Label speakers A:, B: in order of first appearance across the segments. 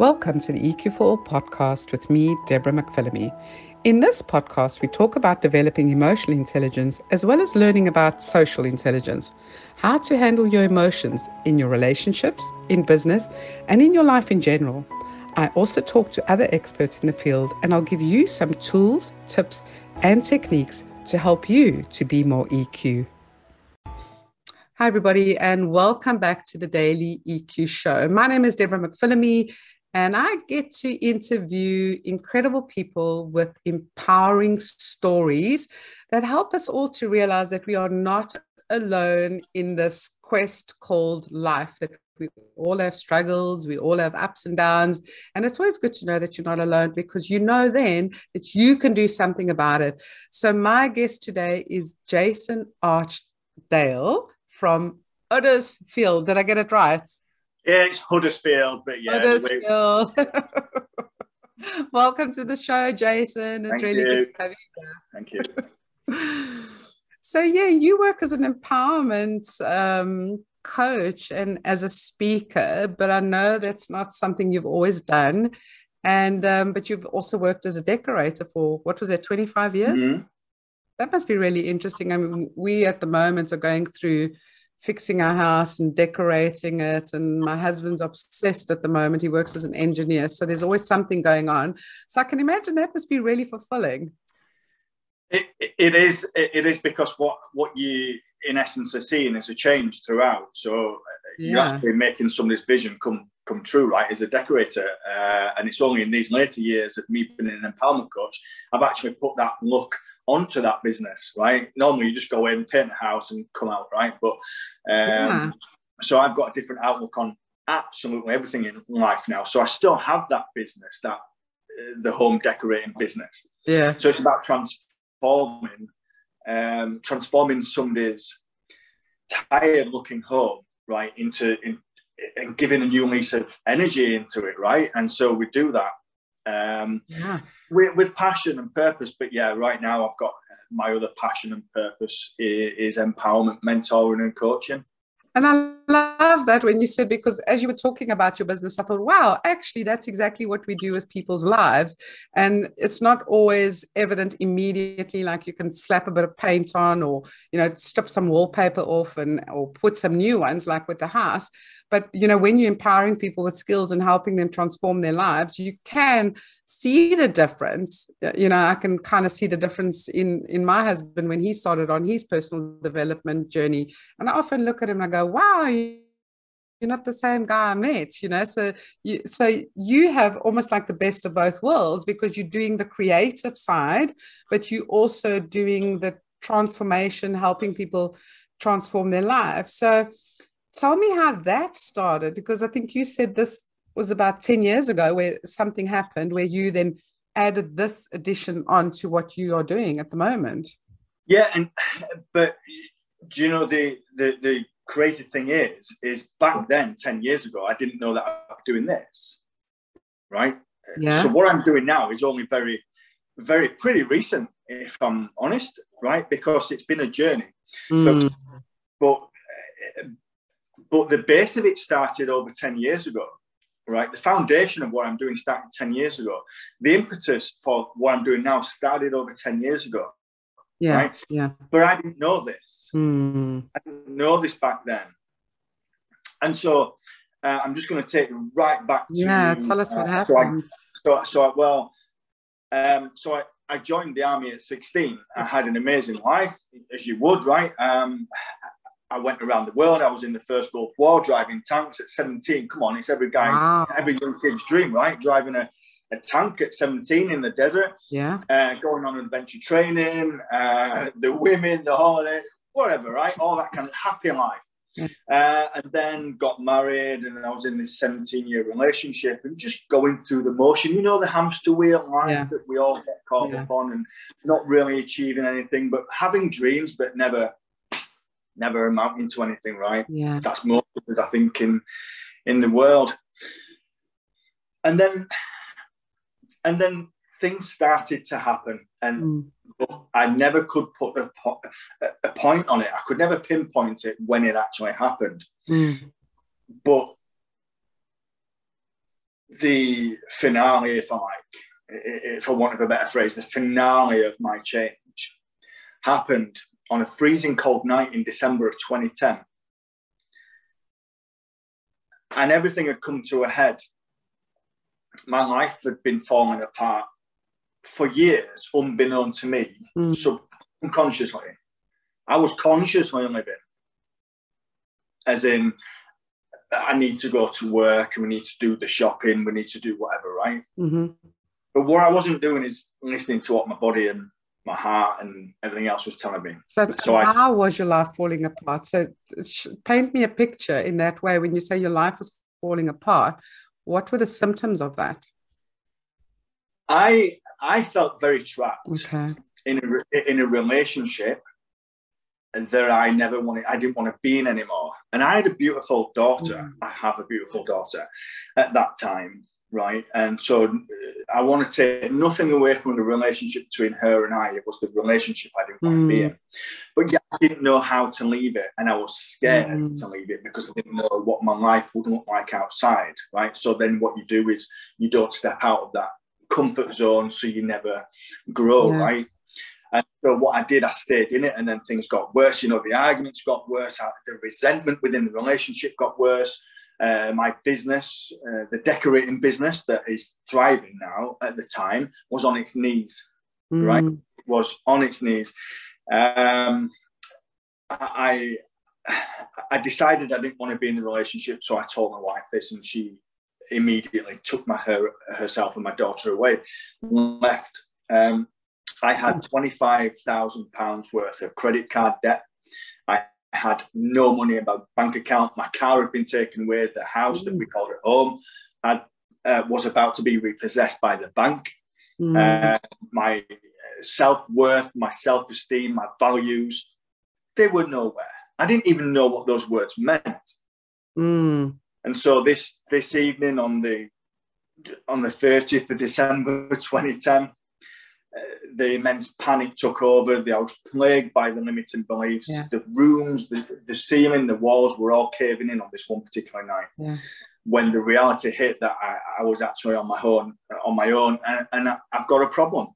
A: Welcome to the EQ for All podcast with me, Deborah McPhillamy. In this podcast, we talk about developing emotional intelligence as well as learning about social intelligence, how to handle your emotions in your relationships, in business, and in your life in general. I also talk to other experts in the field and I'll give you some tools, tips, and techniques to help you to be more EQ. Hi, everybody, and welcome back to the Daily EQ Show. My name is Deborah McPhillamy, and I get to interview incredible people with empowering stories that help us all to realize that we are not alone in this quest called life, that we all have struggles, we all have ups and downs. And it's always good to know that you're not alone because you know then that you can do something about it. So, my guest today is Jason Archdale from Huddersfield. Did I get it right?
B: Yeah, it's Huddersfield, but yeah. Huddersfield.
A: Welcome to the show, Jason. It's
B: Thank
A: really
B: you.
A: good to have you
B: here. Thank you.
A: so, yeah, you work as an empowerment um, coach and as a speaker, but I know that's not something you've always done. And um, but you've also worked as a decorator for what was it, 25 years?
B: Mm-hmm.
A: That must be really interesting. I mean, we at the moment are going through fixing our house and decorating it. And my husband's obsessed at the moment. He works as an engineer. So there's always something going on. So I can imagine that must be really fulfilling.
B: It, it is it is because what what you in essence are seeing is a change throughout so uh, yeah. you're actually making somebody's vision come come true right as a decorator uh, and it's only in these later years of me being an empowerment coach i've actually put that look onto that business, right? Normally you just go in, paint a house and come out, right? But um, yeah. so I've got a different outlook on absolutely everything in life now. So I still have that business, that uh, the home decorating business.
A: Yeah.
B: So it's about transforming, um, transforming somebody's tired looking home, right, into in, and giving a new lease of energy into it, right? And so we do that. Um,
A: yeah
B: with, with passion and purpose. But yeah, right now I've got my other passion and purpose is, is empowerment, mentoring, and coaching.
A: And I love that when you said, because as you were talking about your business, I thought, wow, actually, that's exactly what we do with people's lives. And it's not always evident immediately, like you can slap a bit of paint on or, you know, strip some wallpaper off and or put some new ones, like with the house. But, you know, when you're empowering people with skills and helping them transform their lives, you can see the difference. You know, I can kind of see the difference in, in my husband when he started on his personal development journey. And I often look at him and I go, wow, you're not the same guy I met, you know. So you so you have almost like the best of both worlds because you're doing the creative side, but you also doing the transformation, helping people transform their lives. So tell me how that started because I think you said this was about 10 years ago where something happened where you then added this addition on to what you are doing at the moment.
B: Yeah, and but do you know the the the crazy thing is is back then 10 years ago I didn't know that I was doing this. Right?
A: Yeah.
B: So what I'm doing now is only very very pretty recent if I'm honest, right? Because it's been a journey.
A: Mm.
B: But, but but the base of it started over 10 years ago, right? The foundation of what I'm doing started 10 years ago. The impetus for what I'm doing now started over 10 years ago.
A: Yeah.
B: Right?
A: Yeah.
B: But I didn't know this.
A: Mm.
B: I didn't know this back then. And so uh, I'm just going to take right back to.
A: Yeah, tell us what uh, happened.
B: So, I, so, so I, well, um, so I, I joined the army at 16. I had an amazing life, as you would, right? Um, I went around the world. I was in the first Gulf War, driving tanks at 17. Come on, it's every guy,
A: wow.
B: every young kid's dream, right? Driving a, a tank at 17 in the desert.
A: Yeah.
B: Uh, going on adventure training, uh, the women, the holiday, whatever, right? All that kind of happy life.
A: Yeah.
B: Uh, and then got married, and I was in this 17 year relationship and just going through the motion. You know, the hamster wheel life
A: yeah.
B: that we all get caught
A: yeah.
B: up on and not really achieving anything, but having dreams, but never never amounting to anything, right?
A: Yeah.
B: That's most of us, I think, in in the world. And then and then things started to happen and
A: mm.
B: I never could put a, a, point on it. I could never pinpoint it when it actually happened.
A: Mm.
B: But the finale, if I like, if I want of a better phrase, the finale of my change happened on a freezing cold night in December of 2010. And everything had come to a head. My life had been falling apart for years, unbeknown to me, mm. subconsciously. I was consciously living, as in, I need to go to work and we need to do the shopping, we need to do whatever, right? Mm-hmm. But what I wasn't doing is listening to what my body and my heart and everything else was telling me.
A: So, so how I, was your life falling apart? So, paint me a picture in that way. When you say your life was falling apart, what were the symptoms of that?
B: I I felt very trapped
A: okay.
B: in a in a relationship that I never wanted. I didn't want to be in anymore. And I had a beautiful daughter. Mm. I have a beautiful daughter at that time, right? And so uh, I want to take nothing away from the relationship between her and I. It was the relationship I didn't want mm. to be in. But yeah, I didn't know how to leave it. And I was scared mm. to leave it because I didn't know what my life would look like outside, right? So then what you do is you don't step out of that comfort zone so you never grow, yeah. right? And so what I did, I stayed in it, and then things got worse. You know, the arguments got worse, the resentment within the relationship got worse. Uh, my business, uh, the decorating business that is thriving now at the time, was on its knees. Mm. Right, was on its knees. Um, I I decided I didn't want to be in the relationship, so I told my wife this, and she immediately took my her herself and my daughter away, left. Um, I had twenty five thousand pounds worth of credit card debt. I had no money in my bank account. My car had been taken away. The house that we mm. called at home had, uh, was about to be repossessed by the bank. Mm. Uh, my self worth, my self esteem, my values, they were nowhere. I didn't even know what those words meant. Mm. And so this this evening on the on the 30th of December 2010, the immense panic took over. I was plagued by the limiting beliefs. Yeah. The rooms, the, the ceiling, the walls were all caving in on this one particular night. Yeah. When the reality hit that I, I, was actually on my own, on my own, and, and I, have got a problem,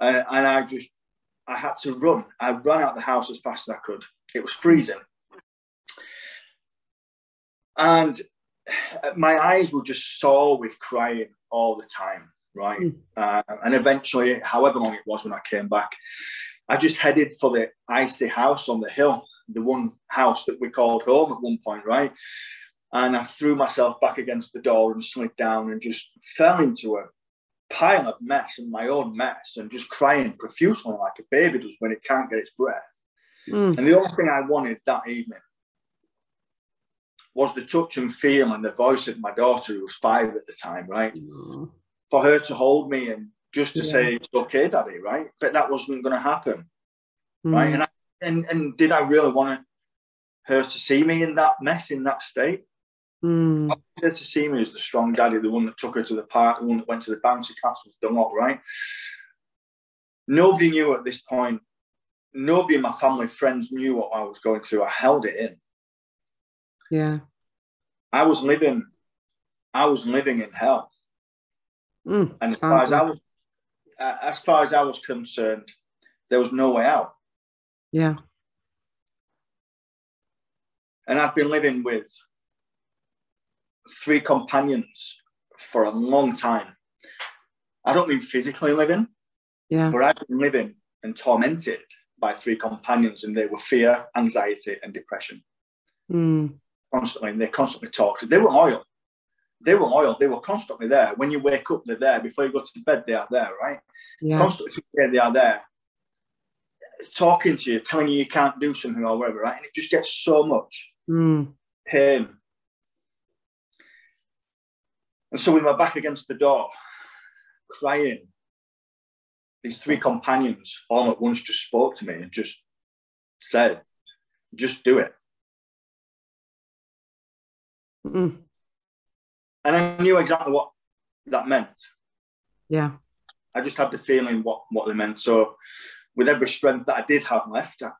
B: uh, and I just I had to run. I ran out the house as fast as I could. It was freezing, and my eyes were just sore with crying all the time right? Mm. Uh, and eventually, however long it was when I came back, I just headed for the icy house on the hill, the one house that we called home at one point, right? And I threw myself back against the door and slid down and just fell into a pile of mess and my own mess and just crying profusely like a baby does when it can't get its breath. Mm. And the only thing I wanted that evening was the touch and feel and the voice of my daughter, who was five at the time, right? Mm for her to hold me and just to yeah. say it's okay, daddy, right? But that wasn't going to happen, mm. right? And, I, and and did I really want her to see me in that mess, in that state? Mm. I wanted her to see me as the strong daddy, the one that took her to the park, the one that went to the bouncy castle, done all right. Nobody knew at this point. Nobody in my family, friends knew what I was going through. I held it in.
A: Yeah.
B: I was living. I was living in hell. Mm, and as far as I was, uh, as far as I was concerned, there was no way out.
A: Yeah.
B: And I've been living with three companions for a long time. I don't mean physically living,
A: yeah,
B: but I've been living and tormented by three companions, and they were fear, anxiety, and depression. Mm. Constantly, and they constantly talked. They were loyal they were loyal. They were constantly there. When you wake up, they're there. Before you go to bed, they are there, right? Yeah. Constantly, they are there, talking to you, telling you you can't do something or whatever, right? And it just gets so much mm. pain. And so, with my back against the door, crying, these three companions all at once just spoke to me and just said, "Just do it." Mm and I knew exactly what that meant.
A: Yeah.
B: I just had the feeling what what they meant. So, with every strength that I did have left, I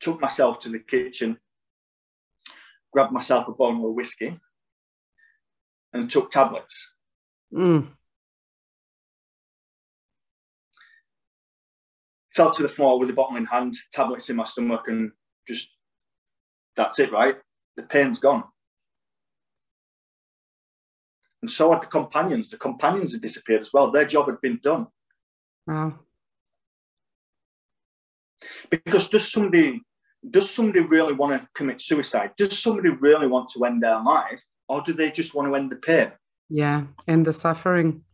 B: took myself to the kitchen, grabbed myself a bottle of whiskey, and took tablets.
A: Mm.
B: Fell to the floor with the bottle in hand, tablets in my stomach, and just that's it, right? The pain's gone. And so had the companions. The companions had disappeared as well. Their job had been done.
A: Wow.
B: Because does somebody does somebody really want to commit suicide? Does somebody really want to end their life? Or do they just want to end the pain?
A: Yeah, end the suffering.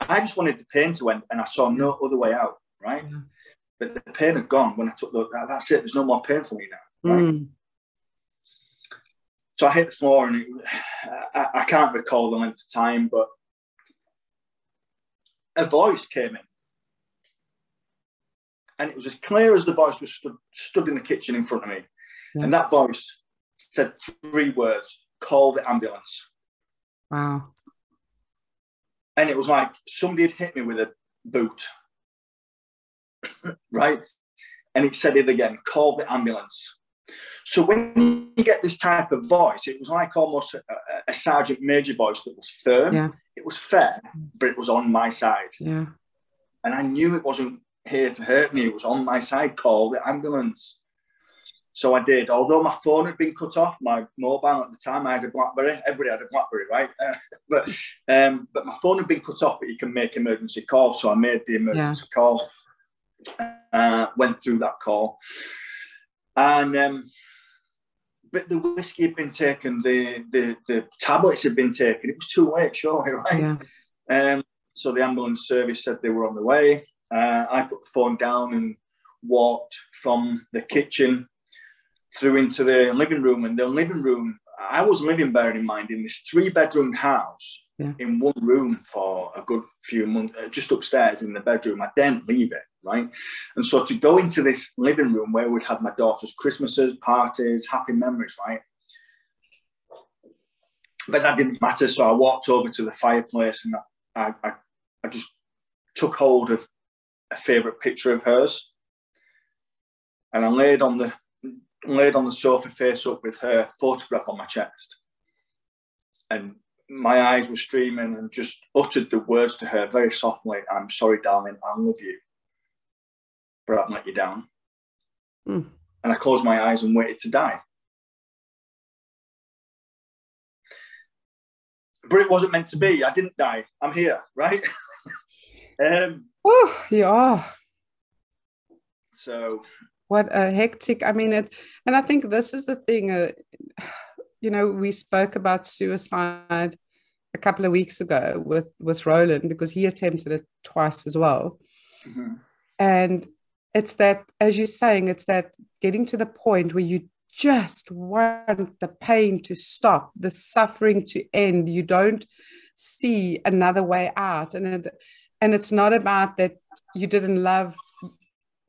B: I just wanted the pain to end and I saw no other way out, right? Yeah. But the pain had gone when I took the, that's it, there's no more pain for me now. Right? Mm. So I hit the floor and it, I, I can't recall the length of time, but a voice came in and it was as clear as the voice was stood, stood in the kitchen in front of me. Yeah. And that voice said three words call the ambulance.
A: Wow.
B: And it was like somebody had hit me with a boot. right? And it said it again call the ambulance. So when you get this type of voice, it was like almost a, a sergeant major voice that was firm.
A: Yeah.
B: It was fair, but it was on my side.
A: Yeah.
B: And I knew it wasn't here to hurt me. It was on my side. Call the ambulance. So I did. Although my phone had been cut off, my mobile at the time, I had a BlackBerry. Everybody had a BlackBerry, right? But um, but my phone had been cut off, but you can make emergency calls. So I made the emergency yeah. call. Uh, went through that call, and um, but the whiskey had been taken, the the the tablets had been taken. It was too late, surely, right? Yeah. Um, so the ambulance service said they were on the way. Uh, I put the phone down and walked from the kitchen through into the living room. And the living room, I was living, bearing in mind, in this three bedroom house yeah. in one room for a good few months, uh, just upstairs in the bedroom. I didn't leave it, right? And so to go into this living room where we'd had my daughter's Christmases, parties, happy memories, right? But that didn't matter. So I walked over to the fireplace and I, I, I just took hold of a favourite picture of hers. And I laid on the laid on the sofa face up with her photograph on my chest. And my eyes were streaming and just uttered the words to her very softly, I'm sorry, darling, I love you. But I've let you down. Mm. And I closed my eyes and waited to die. But it wasn't meant to be. I didn't die. I'm here, right? um,
A: Oh, yeah.
B: So
A: what a hectic. I mean it and I think this is the thing uh, you know, we spoke about suicide a couple of weeks ago with with Roland because he attempted it twice as well. Mm-hmm. And it's that as you're saying it's that getting to the point where you just want the pain to stop, the suffering to end. You don't see another way out. And it, and it's not about that you didn't love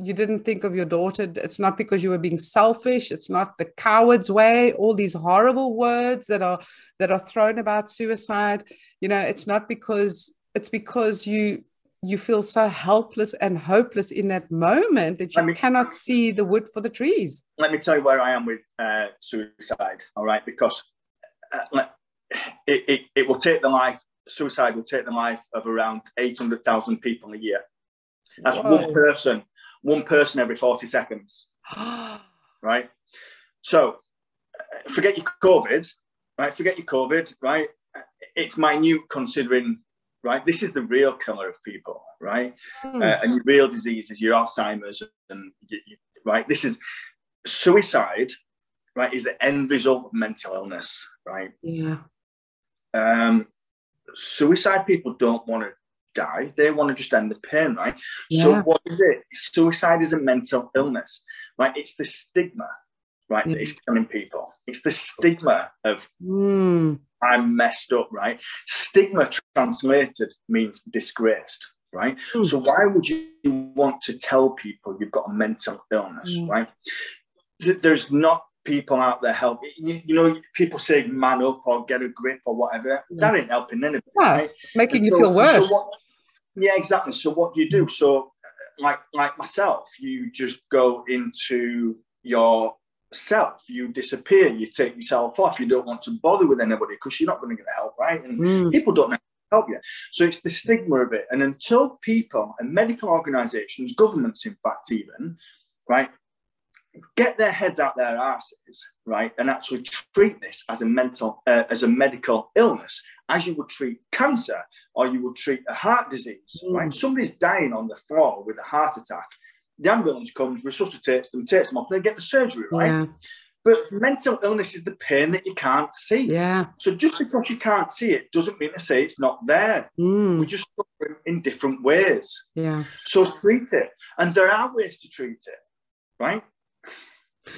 A: you didn't think of your daughter it's not because you were being selfish it's not the coward's way all these horrible words that are that are thrown about suicide you know it's not because it's because you you feel so helpless and hopeless in that moment that you me, cannot see the wood for the trees
B: let me tell you where i am with uh, suicide all right because uh, it, it, it will take the life suicide will take the life of around 800,000 people a year. That's Whoa. one person, one person every 40 seconds. right? So forget your COVID, right? Forget your COVID, right? It's minute considering, right? This is the real killer of people, right? Mm. Uh, and your real diseases, your Alzheimer's, and you, you, right? This is suicide, right? Is the end result of mental illness, right?
A: Yeah.
B: Um, suicide people don't want to die. They want to just end the pain, right? Yeah. So what is it? Suicide is a mental illness, right? It's the stigma, right? That is killing people. It's the stigma of mm. I'm messed up, right? Stigma translated means disgraced, right? Mm. So why would you want to tell people you've got a mental illness, mm. right? There's not people out there help. You, you, know, people say man up or get a grip or whatever. Yeah. That ain't helping anybody. Yeah, right?
A: making you feel worse.
B: So what, yeah, exactly. So what do you do? So like like myself, you just go into your self. You disappear, you take yourself off, you don't want to bother with anybody because you're not going to get the help, right? And mm. people don't know help you. So it's the stigma of it. And until people and medical organizations, governments, in fact, even, right, get their heads out their asses, right, and actually treat this as a mental, uh, as a medical illness, as you would treat cancer or you would treat a heart disease, mm. right? Somebody's dying on the floor with a heart attack. The ambulance comes, resuscitates them, takes them off, they get the surgery, right? Yeah. But mental illness is the pain that you can't see.
A: Yeah.
B: So just because you can't see it doesn't mean to say it's not there.
A: Mm.
B: We just suffer in different ways.
A: Yeah.
B: So treat it. And there are ways to treat it, right?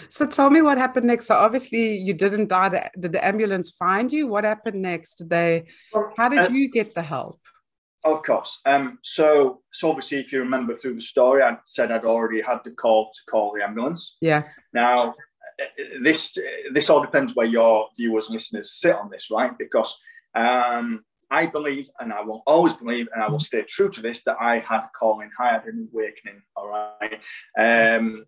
A: So tell me what happened next. So obviously you didn't die. Did the ambulance find you? What happened next? Did they how did uh, you get the help?
B: Of course. Um, so so obviously if you remember through the story, I said I'd already had the call to call the ambulance.
A: Yeah.
B: Now this this all depends where your viewers and listeners sit on this, right? Because um, I believe, and I will always believe, and I will stay true to this, that I had a calling, I had an awakening. All right. Um,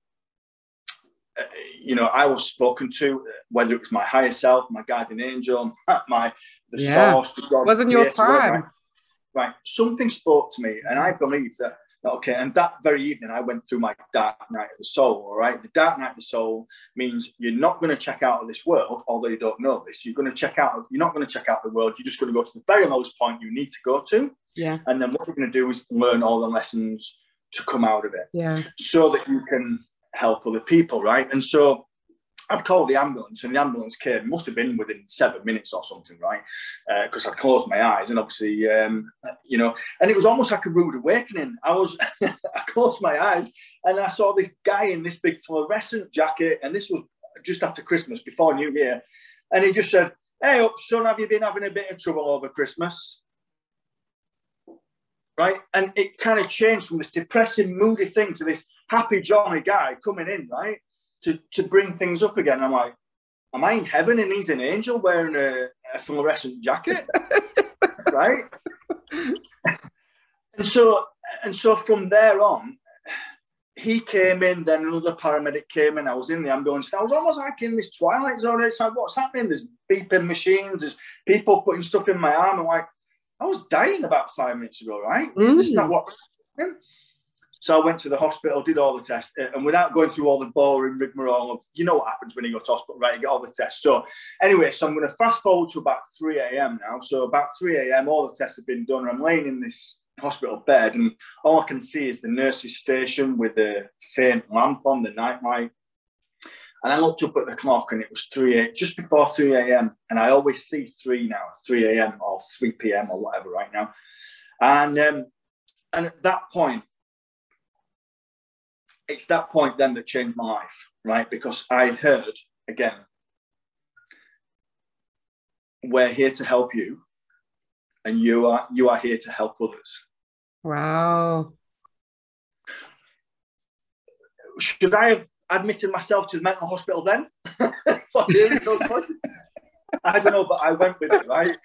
B: you know, I was spoken to, whether it was my higher self, my guardian angel, my the yeah. source, the God.
A: Wasn't your time.
B: Right? Right. Something spoke to me, and I believe that Okay, and that very evening, I went through my dark night of the soul. All right, the dark night of the soul means you're not going to check out of this world, although you don't know this. You're going to check out. You're not going to check out the world. You're just going to go to the very lowest point you need to go to.
A: Yeah.
B: And then what you're going to do is learn all the lessons to come out of it.
A: Yeah.
B: So that you can help other people, right? And so I'd called the ambulance, and the ambulance came. Must have been within seven minutes or something, right? Because uh, I'd closed my eyes, and obviously, um, you know, and it was almost like a rude awakening. I was, I closed my eyes, and I saw this guy in this big fluorescent jacket, and this was just after Christmas, before New Year, and he just said, "Hey, up, son, have you been having a bit of trouble over Christmas?" Right, and it kind of changed from this depressing, moody thing to this happy, jolly guy coming in, right? To, to bring things up again. I'm like, am I in heaven and he's an angel wearing a, a fluorescent jacket? right? and so and so from there on, he came in, then another paramedic came in. I was in the ambulance. I was almost like in this twilight zone. It's like, what's happening? There's beeping machines, there's people putting stuff in my arm. I'm like, I was dying about five minutes ago, right? Mm. Is this not what so I went to the hospital, did all the tests, and without going through all the boring rigmarole of, you know what happens when you go to hospital, right? You get all the tests. So anyway, so I'm going to fast forward to about 3 a.m. now. So about 3 a.m., all the tests have been done. I'm laying in this hospital bed, and all I can see is the nurse's station with the faint lamp on, the night light. And I looked up at the clock and it was 3 a, just before 3 a.m. And I always see 3 now, 3 a.m. or 3 p.m. or whatever right now. And um, and at that point, it's that point then that changed my life, right? Because I heard again, we're here to help you, and you are you are here to help others.
A: Wow.
B: Should I have admitted myself to the mental hospital then? I don't know, but I went with it, right?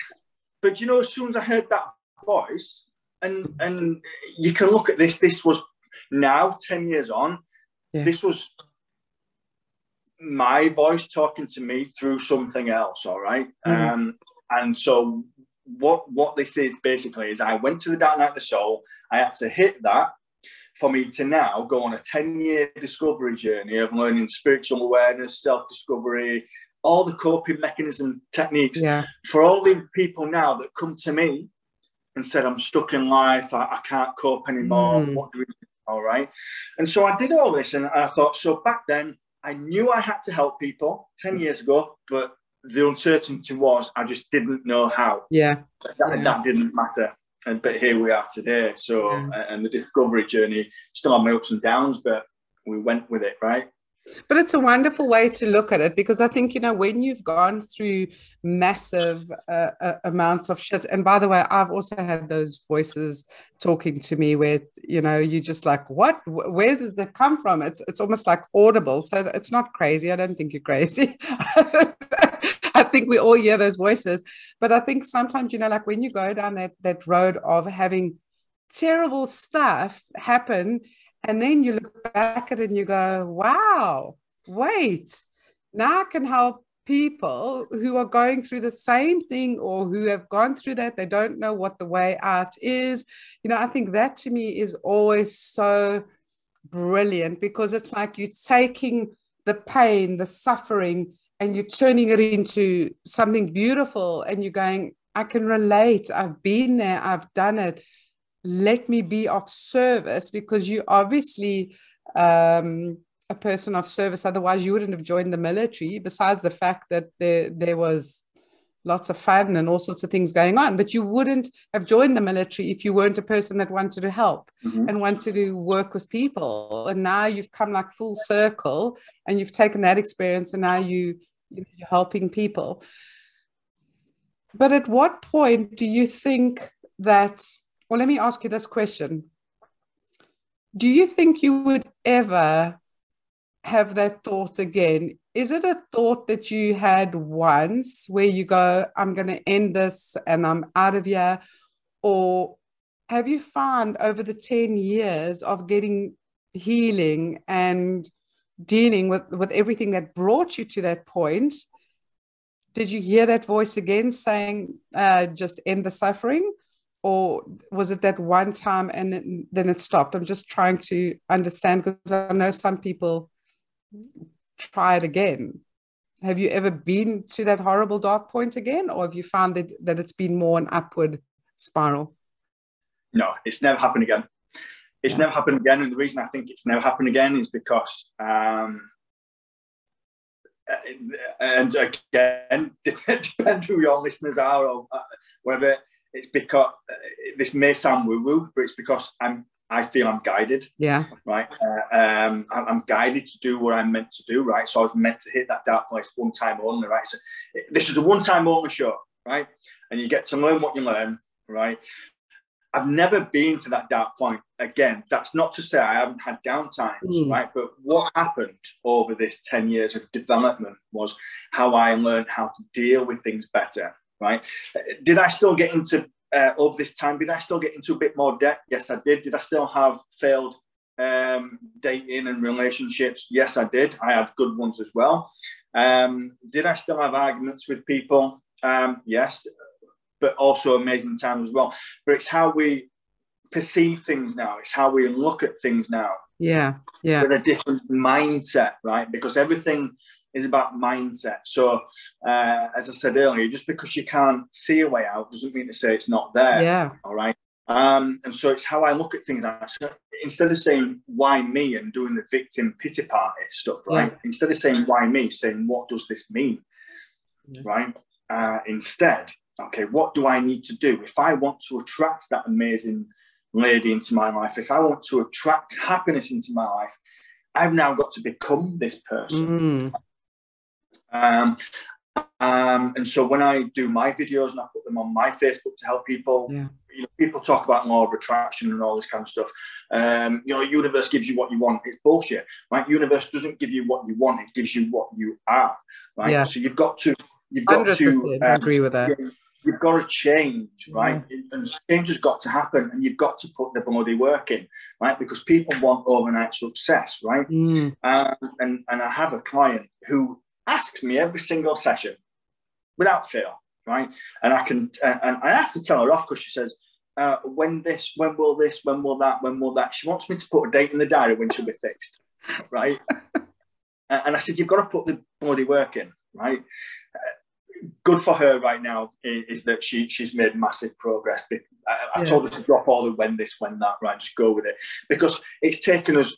B: But you know, as soon as I heard that voice, and and you can look at this, this was now, 10 years on, yeah. this was my voice talking to me through something else, all right? mm Um, and so what what this is basically is I went to the Dark Night of the Soul. I had to hit that for me to now go on a 10 year discovery journey of learning spiritual awareness, self discovery, all the coping mechanism techniques
A: yeah.
B: for all the people now that come to me and said, I'm stuck in life, I, I can't cope anymore. Mm. What do we all right. And so I did all this and I thought, so back then I knew I had to help people 10 mm. years ago, but the uncertainty was I just didn't know how.
A: Yeah.
B: That,
A: yeah.
B: that didn't matter. And but here we are today. So yeah. and the discovery journey still on my ups and downs, but we went with it, right?
A: But it's a wonderful way to look at it because I think, you know, when you've gone through massive uh, uh, amounts of shit, and by the way, I've also had those voices talking to me where, you know, you just like, what? Where does that come from? It's, it's almost like audible. So it's not crazy. I don't think you're crazy. I think we all hear those voices. But I think sometimes, you know, like when you go down that, that road of having terrible stuff happen and then you look back at it and you go, wow, wait, now I can help people who are going through the same thing or who have gone through that. They don't know what the way out is. You know, I think that to me is always so brilliant because it's like you're taking the pain, the suffering, and you're turning it into something beautiful and you're going, I can relate. I've been there, I've done it. Let me be of service because you obviously um, a person of service. Otherwise, you wouldn't have joined the military. Besides the fact that there there was lots of fun and all sorts of things going on, but you wouldn't have joined the military if you weren't a person that wanted to help mm-hmm. and wanted to work with people. And now you've come like full circle, and you've taken that experience, and now you you're helping people. But at what point do you think that? Well, let me ask you this question. Do you think you would ever have that thought again? Is it a thought that you had once where you go, I'm going to end this and I'm out of here? Or have you found over the 10 years of getting healing and dealing with, with everything that brought you to that point? Did you hear that voice again saying, uh, just end the suffering? Or was it that one time and then it stopped? I'm just trying to understand because i know some people try it again. Have you ever been to that horrible dark point again or have you found that, that it's been more an upward spiral?
B: No it's never happened again. It's yeah. never happened again and the reason i think it's never happened again is because um, and again, depend who your listeners are or uh, whether it's because this may sound woo woo, but it's because I'm I feel I'm guided.
A: Yeah.
B: Right. Uh, um, I'm guided to do what I'm meant to do. Right. So I was meant to hit that dark place one time only. Right. So this is a one time only show. Right. And you get to learn what you learn. Right. I've never been to that dark point again. That's not to say I haven't had downtimes, mm. right? But what happened over this 10 years of development was how I learned how to deal with things better, right? Did I still get into uh, over this time? Did I still get into a bit more debt? Yes, I did. Did I still have failed um, dating and relationships? Yes, I did. I had good ones as well. Um, did I still have arguments with people? Um, yes, but also amazing times as well. But it's how we perceive things now. It's how we look at things now.
A: Yeah, yeah.
B: With a different mindset, right? Because everything is about mindset. So, uh, as I said earlier, just because you can't see a way out doesn't mean to say it's not there.
A: Yeah.
B: All right. Um, and so it's how I look at things. Instead of saying why me and doing the victim pity party stuff, right? Yeah. Instead of saying why me, saying what does this mean, yeah. right? Uh, instead, okay, what do I need to do if I want to attract that amazing lady into my life? If I want to attract happiness into my life, I've now got to become this person. Mm. Um, um, and so when I do my videos and I put them on my Facebook to help people, yeah. you know, people talk about law of attraction and all this kind of stuff. Um, you know, universe gives you what you want. It's bullshit, right? Universe doesn't give you what you want; it gives you what you are, right? Yeah. So you've got to, you've got to
A: uh, agree with that.
B: You've got to change, right? Yeah. And change has got to happen, and you've got to put the bloody work in, right? Because people want overnight success, right? Mm. Um, and and I have a client who asks me every single session without fail, right? And I can, and I have to tell her off because she says, uh, when this, when will this, when will that, when will that? She wants me to put a date in the diary when she'll be fixed, right? and I said, you've got to put the bloody work in, right? Uh, good for her right now is, is, that she she's made massive progress. I, I yeah. told her to drop all the when this, when that, right? Just go with it because it's taken us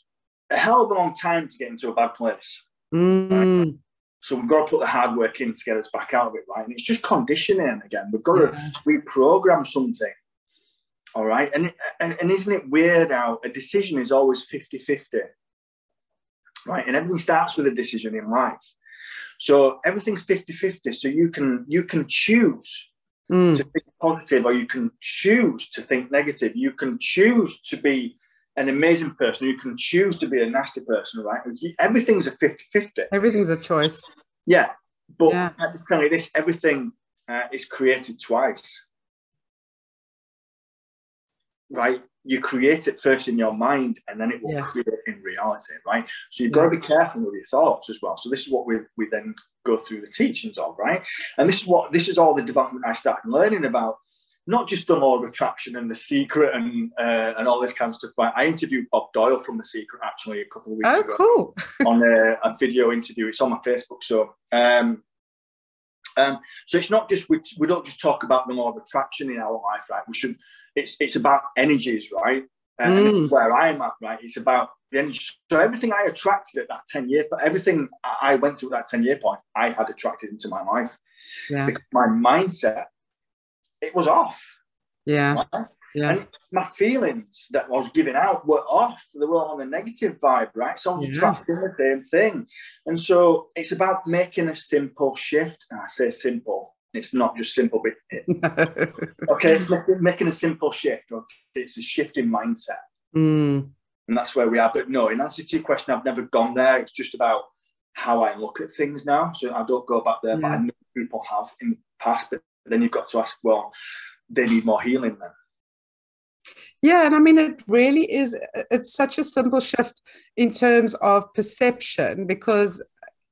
B: a hell of a long time to get into a bad place.
A: Mm. Right?
B: So we've got to put the hard work in to get us back out of it, right? And it's just conditioning again. We've got to reprogram something. All right. And, and, and isn't it weird how a decision is always 50 50? Right. And everything starts with a decision in life. So everything's 50 50. So you can you can choose mm. to think positive or you can choose to think negative. You can choose to be an amazing person. You can choose to be a nasty person, right? Everything's a 50 50.
A: Everything's a choice.
B: Yeah. But yeah. let me tell you this everything uh, is created twice. Right? you create it first in your mind and then it will yeah. create in reality, right? So you've got to be careful with your thoughts as well. So this is what we, we then go through the teachings of, right? And this is what this is all the development I started learning about, not just the law of attraction and the secret and uh, and all this kind of stuff. I interviewed Bob Doyle from the secret actually a couple of weeks
A: oh,
B: ago.
A: cool.
B: on a, a, video interview. It's on my Facebook. So um, um, so it's not just we, we don't just talk about the law of attraction in our life, right? We should. It's it's about energies, right? And, mm. where I'm at, right? It's about the energy. So everything I attracted at that ten year, but everything I went through that ten year point, I had attracted into my life. Yeah. Because my mindset, it was off.
A: Yeah. Right?
B: Yeah. And my feelings that I was giving out were off. They were all on the negative vibe, right? So I was yes. trapped in the same thing. And so it's about making a simple shift. And I say simple. It's not just simple, but okay, it's making, a simple shift. Okay, it's a shift in mindset.
A: Mm.
B: And that's where we are. But no, in answer to your question, I've never gone there. It's just about how I look at things now. So I don't go back there, yeah. but I know people have in the past. But then you've got to ask, well, they need more healing then.
A: Yeah, and I mean, it really is, it's such a simple shift in terms of perception because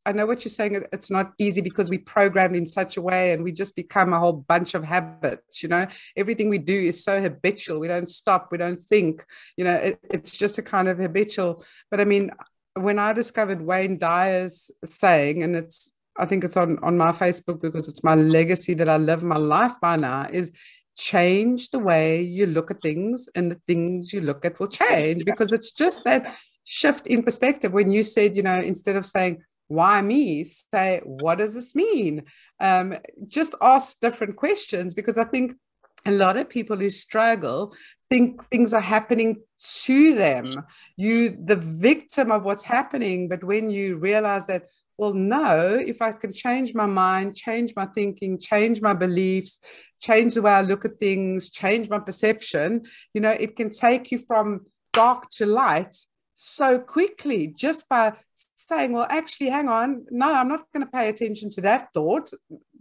A: I know what you're saying. It's not easy because we programmed in such a way and we just become a whole bunch of habits. You know, everything we do is so habitual. We don't stop, we don't think. You know, it, it's just a kind of habitual. But I mean, when I discovered Wayne Dyer's saying, and it's, I think it's on, on my Facebook because it's my legacy that I live my life by now, is change the way you look at things and the things you look at will change. Because it's just that shift in perspective. When you said you know instead of saying why me? say what does this mean? Um, just ask different questions because i think a lot of people who struggle think things are happening to them. You the victim of what's happening but when you realize that well no if i can change my mind change my thinking change my beliefs change the way I look at things, change my perception, you know, it can take you from dark to light so quickly just by saying, well, actually, hang on, no, I'm not going to pay attention to that thought.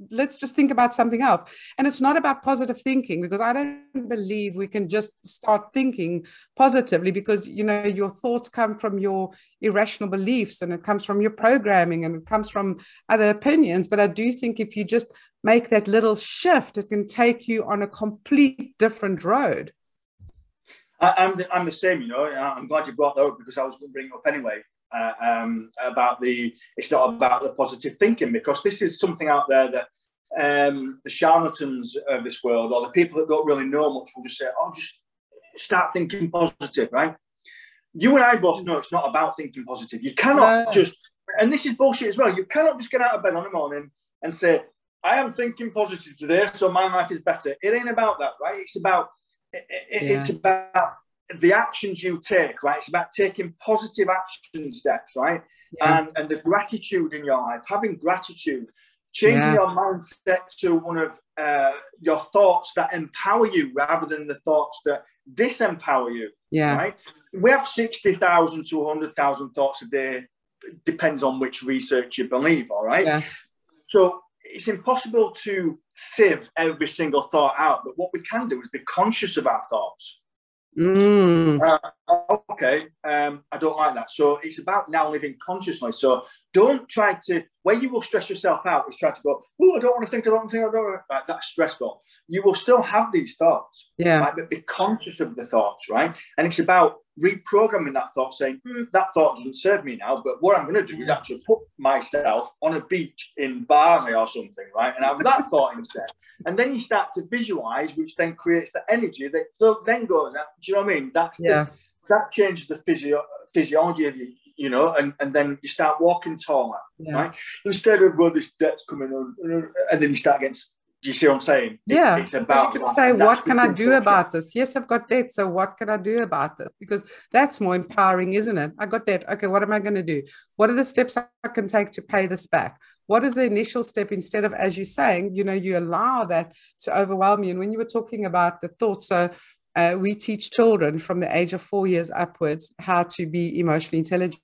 A: Let's just think about something else. And it's not about positive thinking because I don't believe we can just start thinking positively because, you know, your thoughts come from your irrational beliefs and it comes from your programming and it comes from other opinions. But I do think if you just make that little shift, it can take you on a complete different road.
B: I, am the, I'm the same, you know. I'm glad you brought that up because I was going to bring it up anyway uh, um, about the. It's not about the positive thinking because this is something out there that um, the charlatans of this world or the people that don't really know much will just say, "Oh, just start thinking positive," right? You and I both know it's not about thinking positive. You cannot no. just, and this is bullshit as well. You cannot just get out of bed on the morning and say, I am thinking positive today, so my life is better. It ain't about that, right? It's about it, it, yeah. it's about the actions you take, right? It's about taking positive action steps, right? Yeah. And and the gratitude in your life, having gratitude, changing yeah. your mindset to one of uh, your thoughts that empower you rather than the thoughts that disempower you.
A: Yeah.
B: Right. We have sixty thousand to hundred thousand thoughts a day. Depends on which research you believe. All right. Yeah. So it's impossible to sieve every single thought out, but what we can do is be conscious of our thoughts.
A: Mm.
B: Uh, okay, um, I don't like that. So it's about now living consciously. So don't try to, where you will stress yourself out is try to go, oh, I don't want to think, I don't think, I don't want to. that's stressful. You will still have these thoughts.
A: Yeah.
B: Right? But be conscious of the thoughts, right? And it's about reprogramming that thought, saying, mm, that thought doesn't serve me now. But what I'm going to do is actually put myself on a beach in Bali or something, right? And have that thought instead. And then you start to visualize, which then creates the energy that then goes out. Do you know what I mean? That's yeah. The, that changes the physio- physiology of you, you know, and, and then you start walking taller, yeah. right? Instead of, well, this debt's coming on, and then you start getting you see what I'm saying?
A: Yeah. It's about you could say, what can I do about this? Yes, I've got that. So what can I do about this? Because that's more empowering, isn't it? I got that. Okay, what am I going to do? What are the steps I can take to pay this back? What is the initial step instead of, as you're saying, you know, you allow that to overwhelm you? And when you were talking about the thoughts, so uh, we teach children from the age of four years upwards how to be emotionally intelligent.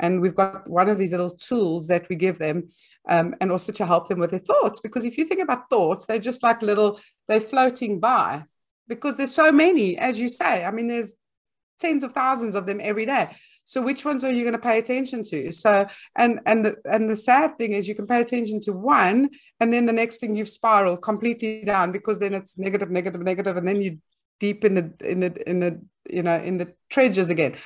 A: And we've got one of these little tools that we give them um, and also to help them with their thoughts. Because if you think about thoughts, they're just like little, they're floating by. because there's so many, as you say. I mean, there's tens of thousands of them every day. So which ones are you going to pay attention to? So and and the and the sad thing is you can pay attention to one, and then the next thing you've spiraled completely down because then it's negative, negative, negative, and then you deep in the in the in the you know in the treasures again.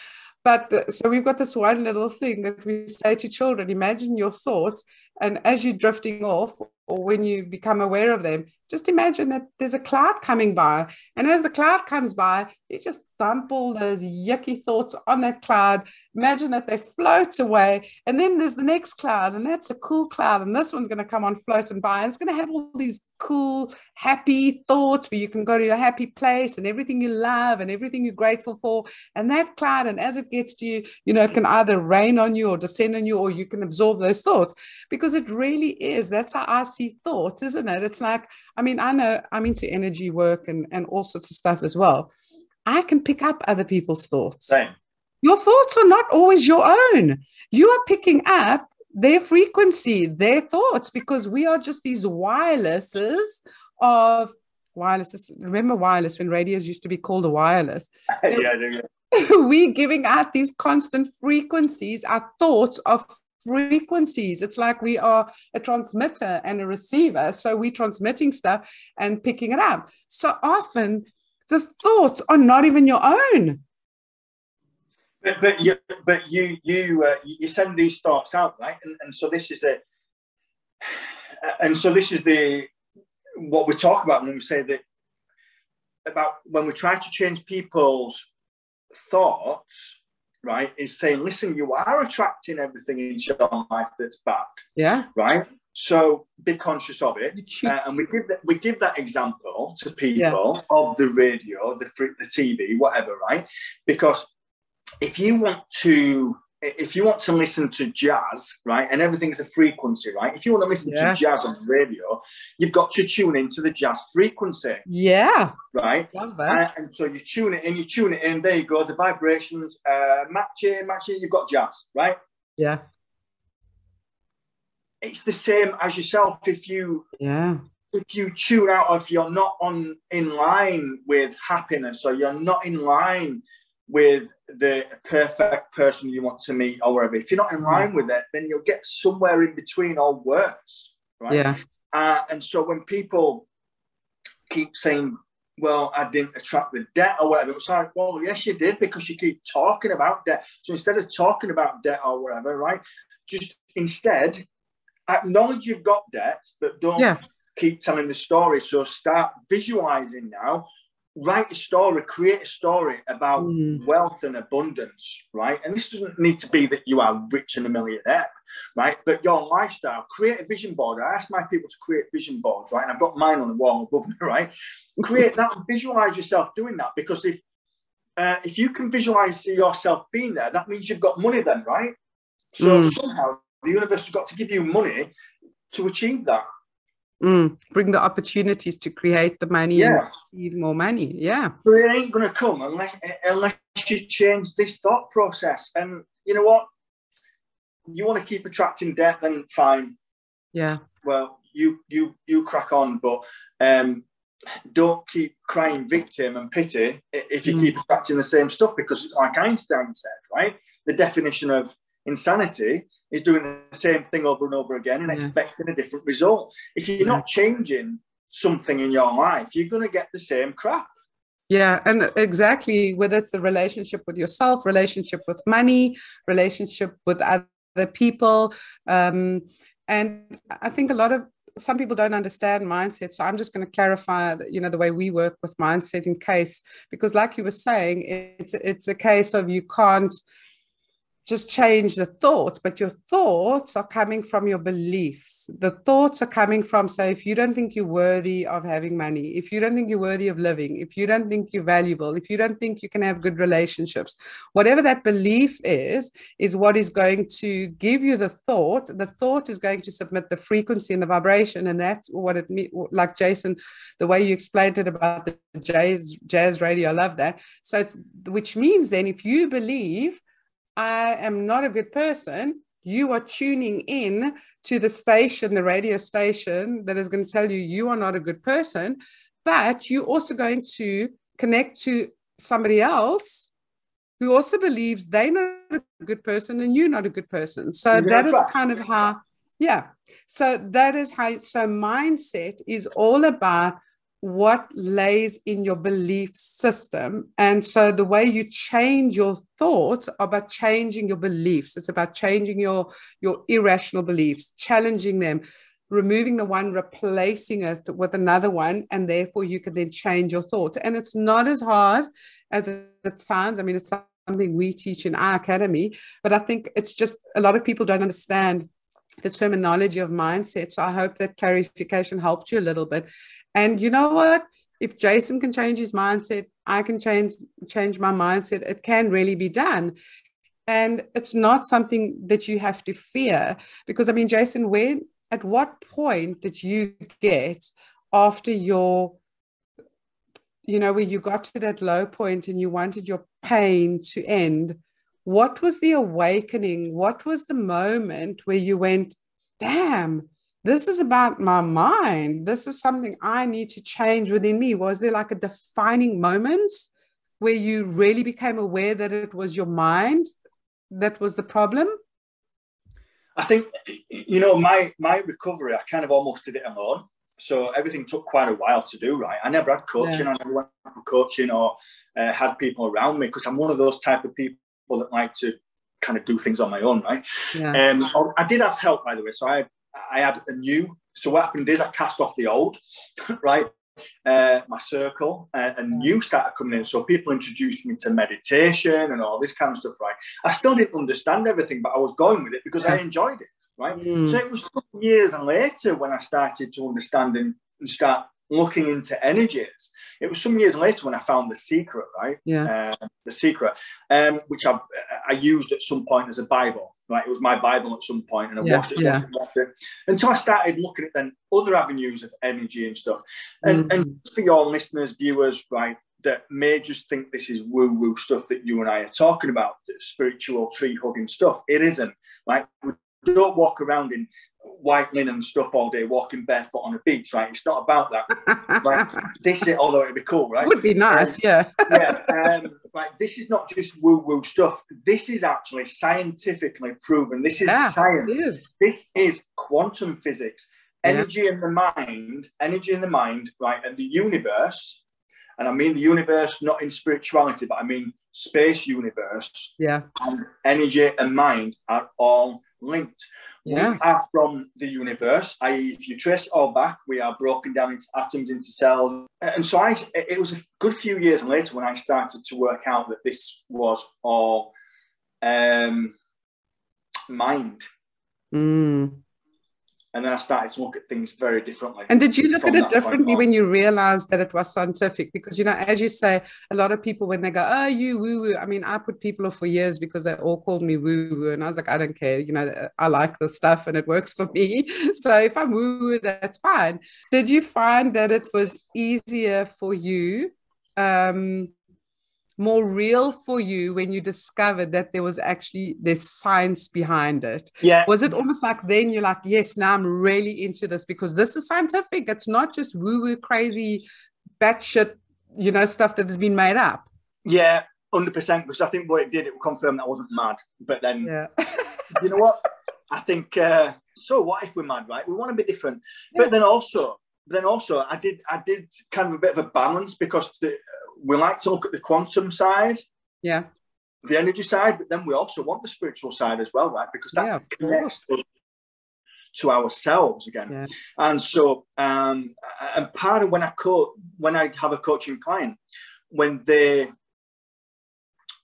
A: But uh, so we've got this one little thing that we say to children: imagine your thoughts, and as you're drifting off, or when you become aware of them, just imagine that there's a cloud coming by. And as the cloud comes by, you just dump all those yucky thoughts on that cloud. Imagine that they float away. And then there's the next cloud, and that's a cool cloud. And this one's going to come on floating by. And it's going to have all these cool, happy thoughts where you can go to your happy place and everything you love and everything you're grateful for. And that cloud, and as it gets to you, you know, it can either rain on you or descend on you, or you can absorb those thoughts because it really is. That's how I see thoughts, isn't it? It's like, I mean, I know I'm into energy work and, and all sorts of stuff as well. I can pick up other people's thoughts.
B: Same.
A: Your thoughts are not always your own. You are picking up their frequency, their thoughts, because we are just these wirelesses of wireless. Remember wireless when radios used to be called a wireless?
B: yeah, yeah.
A: we giving out these constant frequencies, our thoughts of frequencies. It's like we are a transmitter and a receiver. So we're transmitting stuff and picking it up. So often the thoughts are not even your own.
B: But, but you but you you uh, you send these thoughts out right and, and so this is a and so this is the what we talk about when we say that about when we try to change people's thoughts right, is saying, listen, you are attracting everything in your life that's bad.
A: Yeah.
B: Right. So be conscious of it, uh, and we give that we give that example to people yeah. of the radio, the the TV, whatever, right? Because if you want to if you want to listen to jazz, right, and everything's a frequency, right? If you want to listen yeah. to jazz on the radio, you've got to tune into the jazz frequency.
A: Yeah.
B: Right. Love that. And, and so you tune it in, you tune it in, there you go, the vibrations, uh, matching, matching, you've got jazz, right?
A: Yeah.
B: It's the same as yourself. If you
A: yeah
B: if you tune out or if you're not on in line with happiness or you're not in line with the perfect person you want to meet or whatever. If you're not in line with it, then you'll get somewhere in between or worse. Right?
A: Yeah.
B: Uh, and so when people keep saying, well, I didn't attract the debt or whatever, it's like, well, yes, you did because you keep talking about debt. So instead of talking about debt or whatever, right, just instead acknowledge you've got debt, but don't yeah. keep telling the story. So start visualizing now write a story, create a story about mm. wealth and abundance, right? And this doesn't need to be that you are rich and a millionaire, right? But your lifestyle, create a vision board. I ask my people to create vision boards, right? And I've got mine on the wall above me, right? Create that and visualize yourself doing that because if uh, if you can visualize yourself being there, that means you've got money then, right? So mm. somehow the universe has got to give you money to achieve that.
A: Mm, bring the opportunities to create the money yeah. and more money. Yeah.
B: But it ain't going to come unless, unless you change this thought process. And you know what? You want to keep attracting debt, then fine.
A: Yeah.
B: Well, you you you crack on, but um, don't keep crying victim and pity if you mm. keep attracting the same stuff because, like Einstein said, right, the definition of insanity is doing the same thing over and over again and yeah. expecting a different result. If you're yeah. not changing something in your life, you're going to get the same crap.
A: Yeah, and exactly whether it's the relationship with yourself, relationship with money, relationship with other people. Um, and I think a lot of some people don't understand mindset so i'm just going to clarify you know the way we work with mindset in case because like you were saying it's it's a case of you can't just change the thoughts, but your thoughts are coming from your beliefs. The thoughts are coming from, so if you don't think you're worthy of having money, if you don't think you're worthy of living, if you don't think you're valuable, if you don't think you can have good relationships, whatever that belief is, is what is going to give you the thought. The thought is going to submit the frequency and the vibration. And that's what it means, like Jason, the way you explained it about the jazz, jazz radio, I love that. So it's, which means then if you believe, I am not a good person, you are tuning in to the station, the radio station that is going to tell you you are not a good person. But you're also going to connect to somebody else who also believes they're not a good person and you're not a good person. So yeah, that is right. kind of how, yeah. So that is how, so mindset is all about what lays in your belief system. And so the way you change your thoughts about changing your beliefs. It's about changing your, your irrational beliefs, challenging them, removing the one, replacing it with another one, and therefore you can then change your thoughts. And it's not as hard as it sounds. I mean, it's something we teach in our academy, but I think it's just a lot of people don't understand the terminology of mindset. So I hope that clarification helped you a little bit. And you know what? If Jason can change his mindset, I can change change my mindset. It can really be done. And it's not something that you have to fear because I mean, Jason, when at what point did you get after your you know where you got to that low point and you wanted your pain to end what was the awakening what was the moment where you went damn this is about my mind this is something i need to change within me was there like a defining moment where you really became aware that it was your mind that was the problem
B: I think you know my my recovery. I kind of almost did it alone. So everything took quite a while to do. Right, I never had coaching. Yeah. I never went for coaching or uh, had people around me because I'm one of those type of people that like to kind of do things on my own. Right. Yeah. Um, so I did have help, by the way. So I I had a new. So what happened is I cast off the old, right? uh, my circle, uh, and new started coming in. So people introduced me to meditation and all this kind of stuff, right? I still didn't understand everything, but I was going with it because I enjoyed it, right? Mm. So it was some years later when I started to understand and, and start looking into energies. It was some years later when I found the secret, right?
A: Yeah.
B: Uh, the secret, um, which I've I used at some point as a Bible. Right, it was my Bible at some point, and I yeah, watched it, yeah. it until I started looking at then other avenues of energy and stuff. And mm-hmm. and for your listeners, viewers, right, that may just think this is woo woo stuff that you and I are talking about, spiritual tree hugging stuff. It isn't. Like we don't walk around in white linen stuff all day, walking barefoot on a beach, right? It's not about that. like this is, although it'd be cool, right?
A: Would be nice, um, yeah.
B: yeah. Um, like this is not just woo woo stuff. This is actually scientifically proven. This is yeah, science. Is. This is quantum physics. Energy yeah. in the mind, energy in the mind, right? And the universe, and I mean the universe not in spirituality, but I mean space universe.
A: Yeah.
B: And energy and mind are all linked. Yeah. We are from the universe, i.e., if you trace it all back, we are broken down into atoms, into cells. And so I, it was a good few years later when I started to work out that this was all um, mind.
A: Mm
B: and then I started to look at things very differently.
A: And did you look at it differently when you realized that it was scientific? Because you know, as you say, a lot of people when they go, "Oh, you woo woo," I mean, I put people off for years because they all called me woo woo, and I was like, I don't care. You know, I like the stuff and it works for me. So if I'm woo woo, that's fine. Did you find that it was easier for you? Um, more real for you when you discovered that there was actually this science behind it.
B: Yeah.
A: Was it almost like then you're like yes now i'm really into this because this is scientific. It's not just woo woo crazy batshit you know stuff that has been made up.
B: Yeah 100% because i think what it did it confirmed that i wasn't mad. But then
A: yeah.
B: you know what? I think uh, so what if we're mad right? We want to be different. Yeah. but then also then also I did I did kind of a bit of a balance because the, we like to look at the quantum side.
A: Yeah.
B: The energy side, but then we also want the spiritual side as well, right? Because that yeah, connects us to ourselves again. Yeah. And so, um, and part of when I coach, when I have a coaching client, when they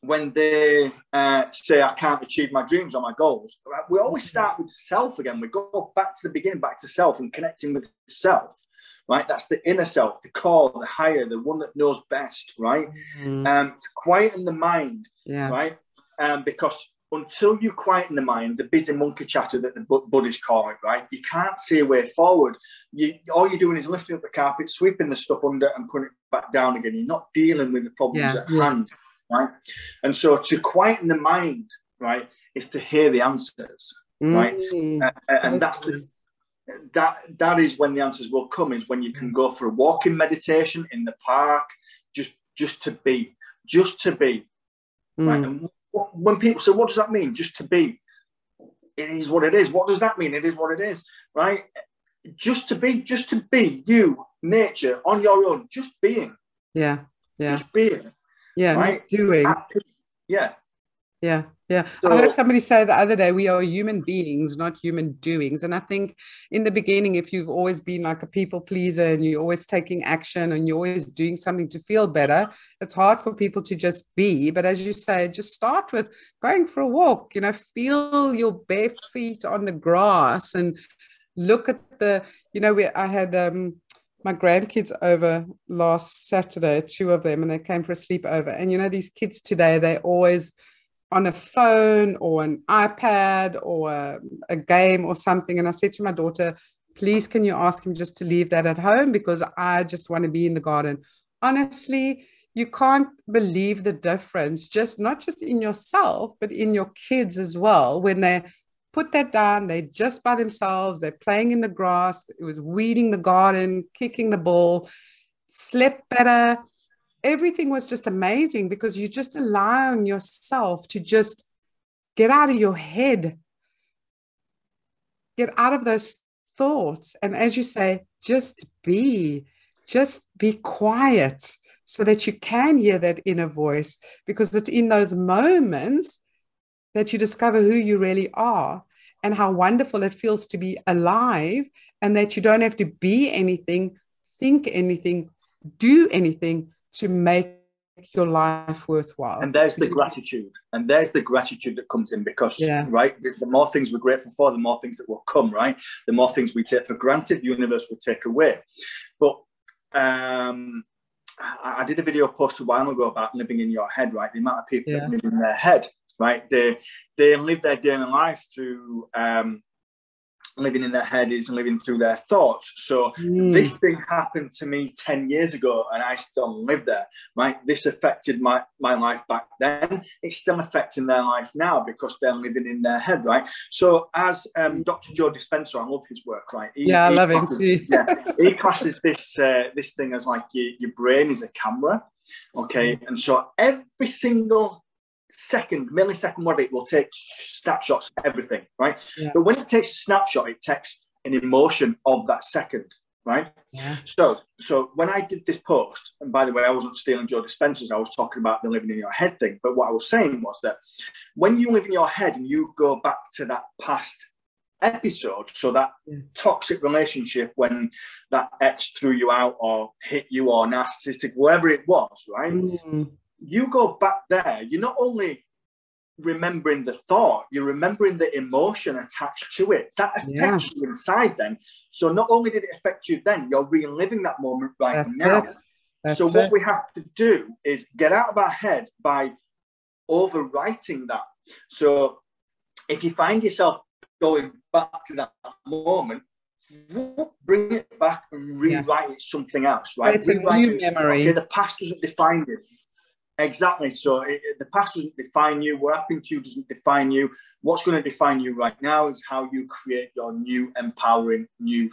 B: when they uh, say I can't achieve my dreams or my goals, we always start with self again. We go back to the beginning, back to self, and connecting with self right? That's the inner self, the core, the higher, the one that knows best, right? Mm. Um, to quieten the mind,
A: yeah.
B: right? Um, because until you quieten the mind, the busy monkey chatter that the Buddhists call it, right? You can't see a way forward. You, all you're doing is lifting up the carpet, sweeping the stuff under, and putting it back down again. You're not dealing with the problems yeah, at hand, right? And so to quieten the mind, right, is to hear the answers, mm. right? Uh, and that's the that that is when the answers will come is when you can go for a walking meditation in the park just just to be, just to be. Mm. Right? And when people say, "What does that mean?" Just to be. It is what it is. What does that mean? It is what it is, right? Just to be, just to be you, nature on your own, just being.
A: Yeah, yeah.
B: Just being.
A: Yeah, right? doing.
B: Yeah,
A: yeah, yeah. So, I heard somebody say the other day, we are human beings, not human doings. And I think in the beginning, if you've always been like a people pleaser and you're always taking action and you're always doing something to feel better, it's hard for people to just be. But as you say, just start with going for a walk, you know, feel your bare feet on the grass and look at the, you know, we, I had, um, my grandkids over last Saturday, two of them, and they came for a sleepover. And you know, these kids today, they always on a phone or an iPad or a, a, game or something. And I said to my daughter, please, can you ask him just to leave that at home because I just want to be in the garden. Honestly, you can't believe the difference, just not just in yourself, but in your kids as well. When they put that down, they're just by themselves, they're playing in the grass, it was weeding the garden, kicking the ball, slept better, everything was just amazing because you just allowing yourself to just get out of your head, get out of those thoughts. And as you say, just be, just be quiet so that you can hear that inner voice because it's in those moments that you discover who you really are and how wonderful it feels to be alive and that you don't have to be anything, think anything, do anything to make your life worthwhile.
B: And there's the gratitude. And there's the gratitude that comes in because, yeah. right, the more things we're grateful for, the more things that will come, right? The more things we take for granted, the universe will take away. But um, I, I did a video post a while ago about living in your head, right? The amount of people yeah. that live in their head, right? They they live their daily life through um, living in their head is living through their thoughts. So mm. this thing happened to me 10 years ago and I still live there, right? This affected my, my life back then. It's still affecting their life now because they're living in their head, right? So as um, Dr. Joe Dispenza, I love his work, right?
A: He, yeah, I love classes,
B: him yeah, he classes this, uh, this thing as like your, your brain is a camera. Okay. And so every single second, millisecond, whatever, it will take snapshots of everything, right? Yeah. But when it takes a snapshot, it takes an emotion of that second, right? Yeah. So, so when I did this post, and by the way, I wasn't stealing Joe Dispenza's, I was talking about the living in your head thing. But what I was saying was that when you live in your head and you go back to that past episode, so that yeah. toxic relationship when that ex threw you out or hit you or narcissistic, whatever it was, right? Mm you go back there, you're not only remembering the thought, you're remembering the emotion attached to it. That affects yeah. you inside then. So not only did it affect you then, you're reliving that moment right That's now. so what we have to do is get out of our head by overwriting that. So if you find yourself going back to that moment, bring it back and rewrite yeah. it something else, right?
A: It's rewrite a new it. memory.
B: Okay, the past doesn't define it. Exactly. So it, it, the past doesn't define you. What happened to you doesn't define you. What's going to define you right now is how you create your new empowering new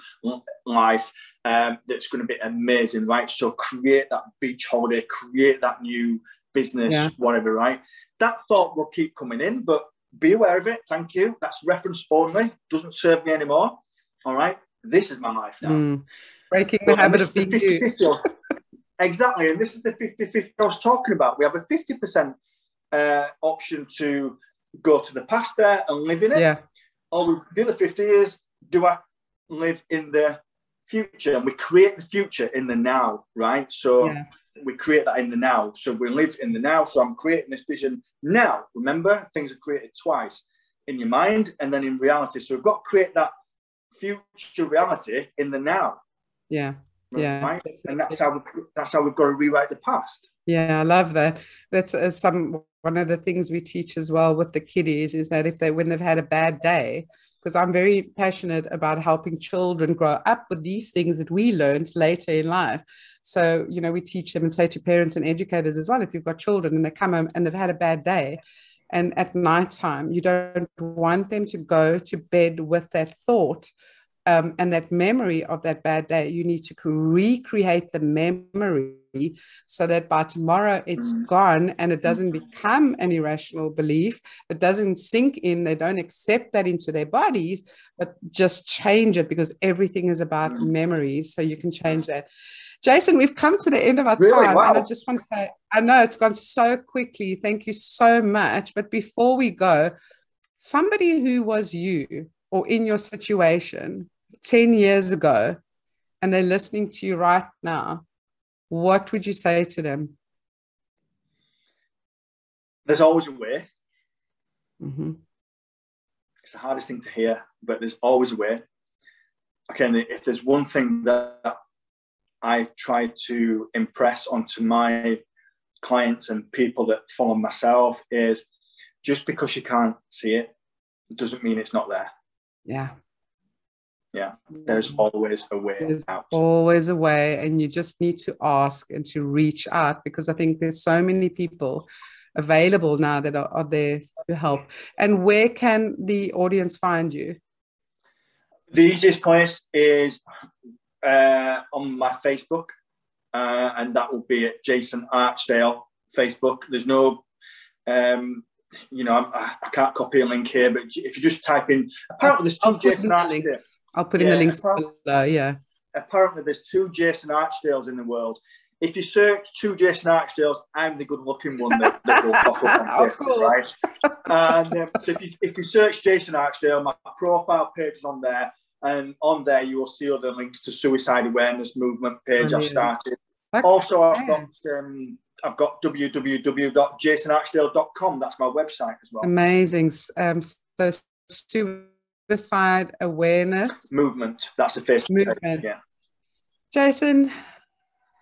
B: life um, that's going to be amazing, right? So create that beach holiday, create that new business, yeah. whatever, right? That thought will keep coming in, but be aware of it. Thank you. That's reference only. Doesn't serve me anymore. All right. This is my life now. Mm.
A: Breaking the but, habit of being you.
B: Exactly. And this is the 50 50 I was talking about. We have a 50% uh, option to go to the past there and live in it.
A: Yeah.
B: Or the other 50 is do I live in the future? And we create the future in the now, right? So yeah. we create that in the now. So we live in the now. So I'm creating this vision now. Remember, things are created twice in your mind and then in reality. So we've got to create that future reality in the now.
A: Yeah yeah.
B: Right? and that's how we, that's how we've got to rewrite the past.
A: Yeah i love that. That's uh, some one of the things we teach as well with the kiddies is that if they when they've had a bad day because i'm very passionate about helping children grow up with these things that we learned later in life. So you know we teach them and say to parents and educators as well if you've got children and they come home and they've had a bad day and at night time you don't want them to go to bed with that thought um, and that memory of that bad day, you need to recreate the memory so that by tomorrow it's mm. gone and it doesn't become an irrational belief. It doesn't sink in. They don't accept that into their bodies, but just change it because everything is about mm. memories. So you can change that. Jason, we've come to the end of our really? time. Wow. And I just want to say, I know it's gone so quickly. Thank you so much. But before we go, somebody who was you or in your situation 10 years ago and they're listening to you right now, what would you say to them?
B: There's always a way. Mm-hmm. It's the hardest thing to hear, but there's always a way. Okay, if there's one thing that I try to impress onto my clients and people that follow myself is just because you can't see it doesn't mean it's not there.
A: Yeah.
B: Yeah. There's always a way there's out.
A: Always a way. And you just need to ask and to reach out because I think there's so many people available now that are, are there to help. And where can the audience find you?
B: The easiest place is uh, on my Facebook, uh, and that will be at Jason Archdale Facebook. There's no, um, you know, I, I, can't copy a link here, but if you just type in, apparently there's 2
A: Jason Archdale. I'll put in the links below. Yeah.
B: Apparently, there's two Jason Archdales in the world. If you search two Jason Archdales, I'm the good-looking one that, that will pop up on Facebook, right? And um, so if you, if you search Jason Archdale, my profile page is on there and on there you will see other links to suicide awareness movement page I've started. Okay. Also, I've got um, I've got www.jasonarchdale.com. That's my website as well.
A: Amazing. Um, so suicide awareness
B: movement. That's the first movement. Yeah.
A: Jason,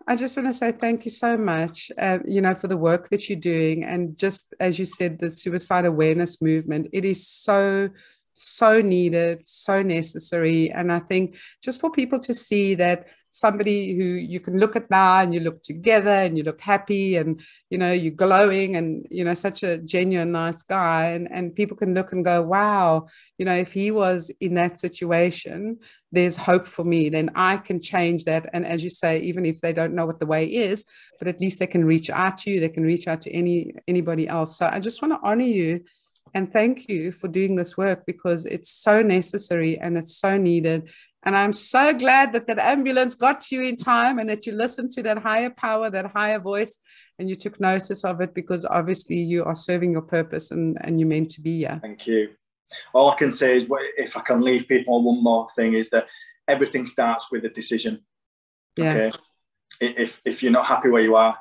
A: I just want to say thank you so much, uh, you know, for the work that you're doing, and just as you said, the suicide awareness movement. It is so so needed, so necessary. And I think just for people to see that somebody who you can look at now and you look together and you look happy and you know you're glowing and you know such a genuine nice guy and, and people can look and go wow you know if he was in that situation there's hope for me. Then i can change that. And as you say even if they don't know what the way is but at least they can reach out to you. They can reach out to any anybody else. So i just want to honor you and thank you for doing this work because it's so necessary and it's so needed. And I'm so glad that that ambulance got to you in time and that you listened to that higher power, that higher voice, and you took notice of it because obviously you are serving your purpose and, and you're meant to be here.
B: Thank you. All I can say is, if I can leave people on one more thing, is that everything starts with a decision.
A: Yeah. Okay.
B: If, if you're not happy where you are,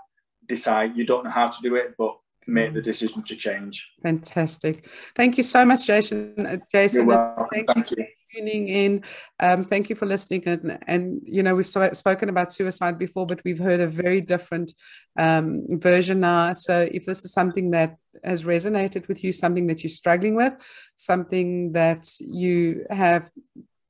B: decide. You don't know how to do it, but make the decision to change.
A: Fantastic. Thank you so much, Jason. Uh, Jason,
B: thank, thank, you. you.
A: Tuning in, um, thank you for listening. And, and you know, we've so, spoken about suicide before, but we've heard a very different um, version now. So, if this is something that has resonated with you, something that you're struggling with, something that you have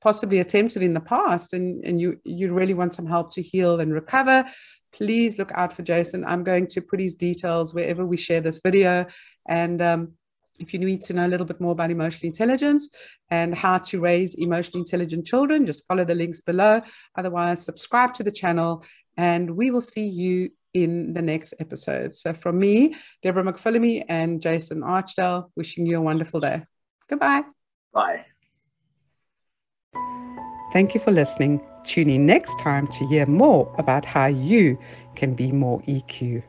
A: possibly attempted in the past and, and you you really want some help to heal and recover please look out for Jason. I'm going to put his details wherever we share this video. And um, if you need to know a little bit more about emotional intelligence and how to raise emotionally intelligent children, just follow the links below. Otherwise, subscribe to the channel and we will see you in the next episode. So from me, Deborah McPhillamy and Jason Archdale, wishing you a wonderful day. Goodbye.
B: Bye.
A: Thank you for listening. Tune in next time to hear more about how you can be more EQ.